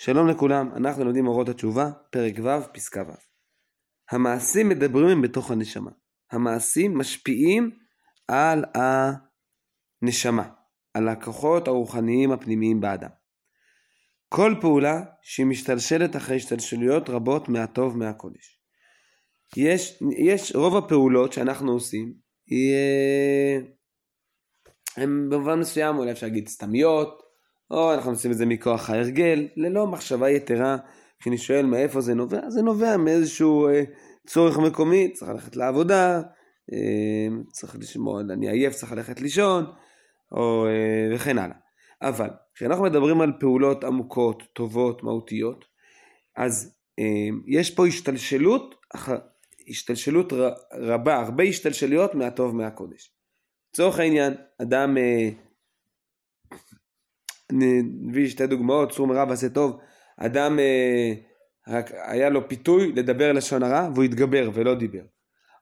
שלום לכולם, אנחנו לומדים אורות התשובה, פרק ו', פסקה ו'. המעשים מדברים בתוך הנשמה. המעשים משפיעים על הנשמה, על הכוחות הרוחניים הפנימיים באדם. כל פעולה שהיא משתלשלת אחרי השתלשלויות רבות מהטוב מהקודש. יש, יש רוב הפעולות שאנחנו עושים, הן במובן מסוים אולי אפשר להגיד סתמיות, או אנחנו עושים את זה מכוח ההרגל, ללא מחשבה יתרה. כשאני שואל מאיפה זה נובע, זה נובע מאיזשהו אה, צורך מקומי, צריך ללכת לעבודה, אה, צריך לשמוע, אני עייף, צריך ללכת לישון, או, אה, וכן הלאה. אבל כשאנחנו מדברים על פעולות עמוקות, טובות, מהותיות, אז אה, יש פה השתלשלות, השתלשלות רבה, הרבה השתלשלויות מהטוב מהקודש. לצורך העניין, אדם אה, נביא שתי דוגמאות, סור מרע ועשה טוב, אדם אה, רק היה לו פיתוי לדבר לשון הרע והוא התגבר ולא דיבר.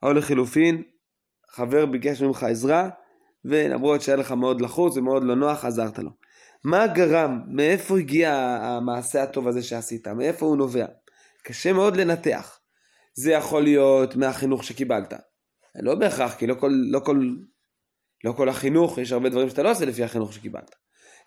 או לחילופין, חבר ביקש ממך עזרה ולמרות שהיה לך מאוד לחוץ ומאוד לא נוח עזרת לו. מה גרם, מאיפה הגיע המעשה הטוב הזה שעשית, מאיפה הוא נובע? קשה מאוד לנתח. זה יכול להיות מהחינוך שקיבלת. לא בהכרח, כי לא כל, לא כל, לא כל החינוך, יש הרבה דברים שאתה לא עושה לפי החינוך שקיבלת.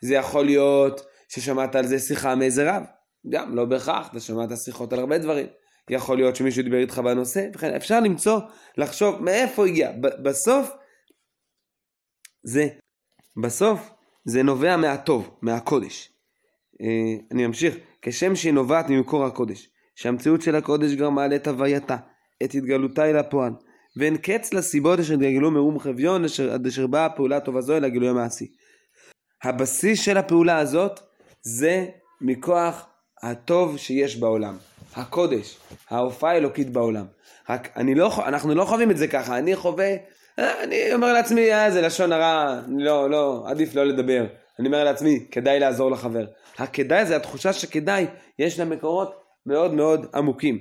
זה יכול להיות ששמעת על זה שיחה מאיזה רב, גם לא בהכרח, אתה שמעת שיחות על הרבה דברים. יכול להיות שמישהו דיבר איתך בנושא, וכן אפשר למצוא, לחשוב מאיפה הגיע. בסוף, זה, בסוף, זה נובע מהטוב, מהקודש. אה, אני ממשיך, כשם שהיא נובעת ממקור הקודש, שהמציאות של הקודש גרמה לאת הווייתה, את התגלותה אל הפועל, ואין קץ לסיבות אשר התגלגלו מאום חביון, עד אשר באה פעולה טובה זו אל הגילוי המעשי. הבסיס של הפעולה הזאת זה מכוח הטוב שיש בעולם, הקודש, ההופעה האלוקית בעולם. רק אני לא, אנחנו לא חווים את זה ככה, אני חווה, אה, אני אומר לעצמי, אה, זה לשון הרע, לא, לא, עדיף לא לדבר. אני אומר לעצמי, כדאי לעזור לחבר. הכדאי זה התחושה שכדאי, יש לה מקורות מאוד מאוד עמוקים.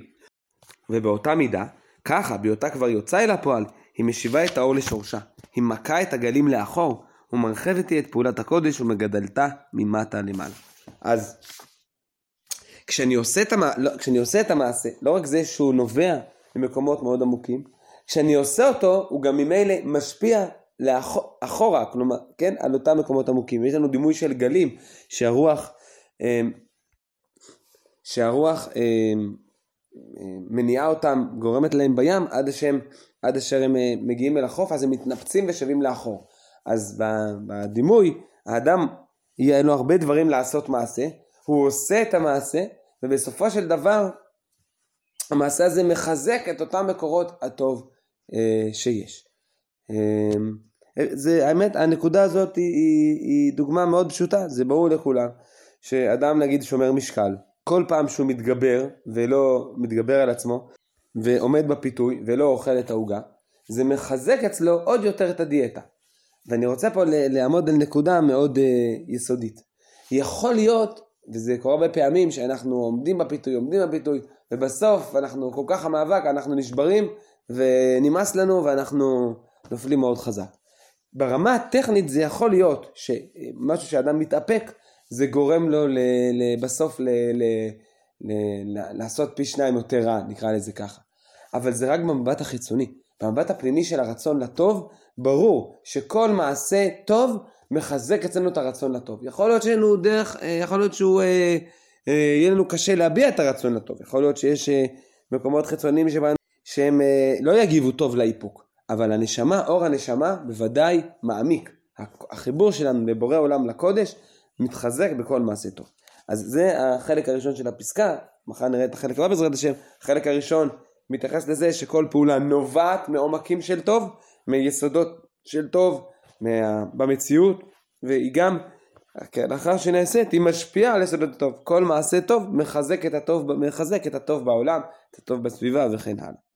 ובאותה מידה, ככה, בהיותה כבר יוצאה אל הפועל, היא משיבה את האור לשורשה. היא מכה את הגלים לאחור, ומרחבת היא את פעולת הקודש ומגדלתה ממטה למעלה. אז כשאני עושה, את המ... לא, כשאני עושה את המעשה, לא רק זה שהוא נובע ממקומות מאוד עמוקים, כשאני עושה אותו, הוא גם ממילא משפיע לאחורה, כלומר, כן, על אותם מקומות עמוקים. יש לנו דימוי של גלים, שהרוח, אמ, שהרוח אמ, מניעה אותם, גורמת להם בים, עד, השם, עד אשר הם אה, מגיעים אל החוף, אז הם מתנפצים ושבים לאחור. אז בדימוי, האדם, יהיה לו הרבה דברים לעשות מעשה, הוא עושה את המעשה, ובסופו של דבר, המעשה הזה מחזק את אותם מקורות הטוב אה, שיש. אה, זה, האמת, הנקודה הזאת היא, היא, היא דוגמה מאוד פשוטה, זה ברור לכולם, שאדם נגיד שומר משקל, כל פעם שהוא מתגבר ולא מתגבר על עצמו, ועומד בפיתוי ולא אוכל את העוגה, זה מחזק אצלו עוד יותר את הדיאטה. ואני רוצה פה לעמוד על נקודה מאוד uh, יסודית. יכול להיות, וזה קורה הרבה פעמים, שאנחנו עומדים בפיתוי, עומדים בפיתוי, ובסוף אנחנו כל כך המאבק, אנחנו נשברים, ונמאס לנו ואנחנו נופלים מאוד חזק. ברמה הטכנית זה יכול להיות שמשהו שאדם מתאפק, זה גורם לו ל, ל, בסוף ל, ל, ל, לעשות פי שניים יותר רע, נקרא לזה ככה. אבל זה רק במבט החיצוני. במבט הפנימי של הרצון לטוב, ברור שכל מעשה טוב מחזק אצלנו את הרצון לטוב. יכול להיות שיהיה לנו דרך, אה, יכול להיות שהוא, אה, אה, יהיה לנו קשה להביע את הרצון לטוב. יכול להיות שיש אה, מקומות חיצוניים שבהם שהם אה, לא יגיבו טוב לאיפוק. אבל הנשמה, אור הנשמה, בוודאי מעמיק. החיבור שלנו לבורא עולם לקודש מתחזק בכל מעשה טוב. אז זה החלק הראשון של הפסקה, מחר נראה את החלק הבא בעזרת השם. החלק הראשון מתייחס לזה שכל פעולה נובעת מעומקים של טוב, מיסודות של טוב מה... במציאות, והיא גם, לאחר שנעשית, היא משפיעה על יסודות הטוב. כל מעשה טוב מחזק את הטוב, מחזק את הטוב בעולם, את הטוב בסביבה וכן הלאה.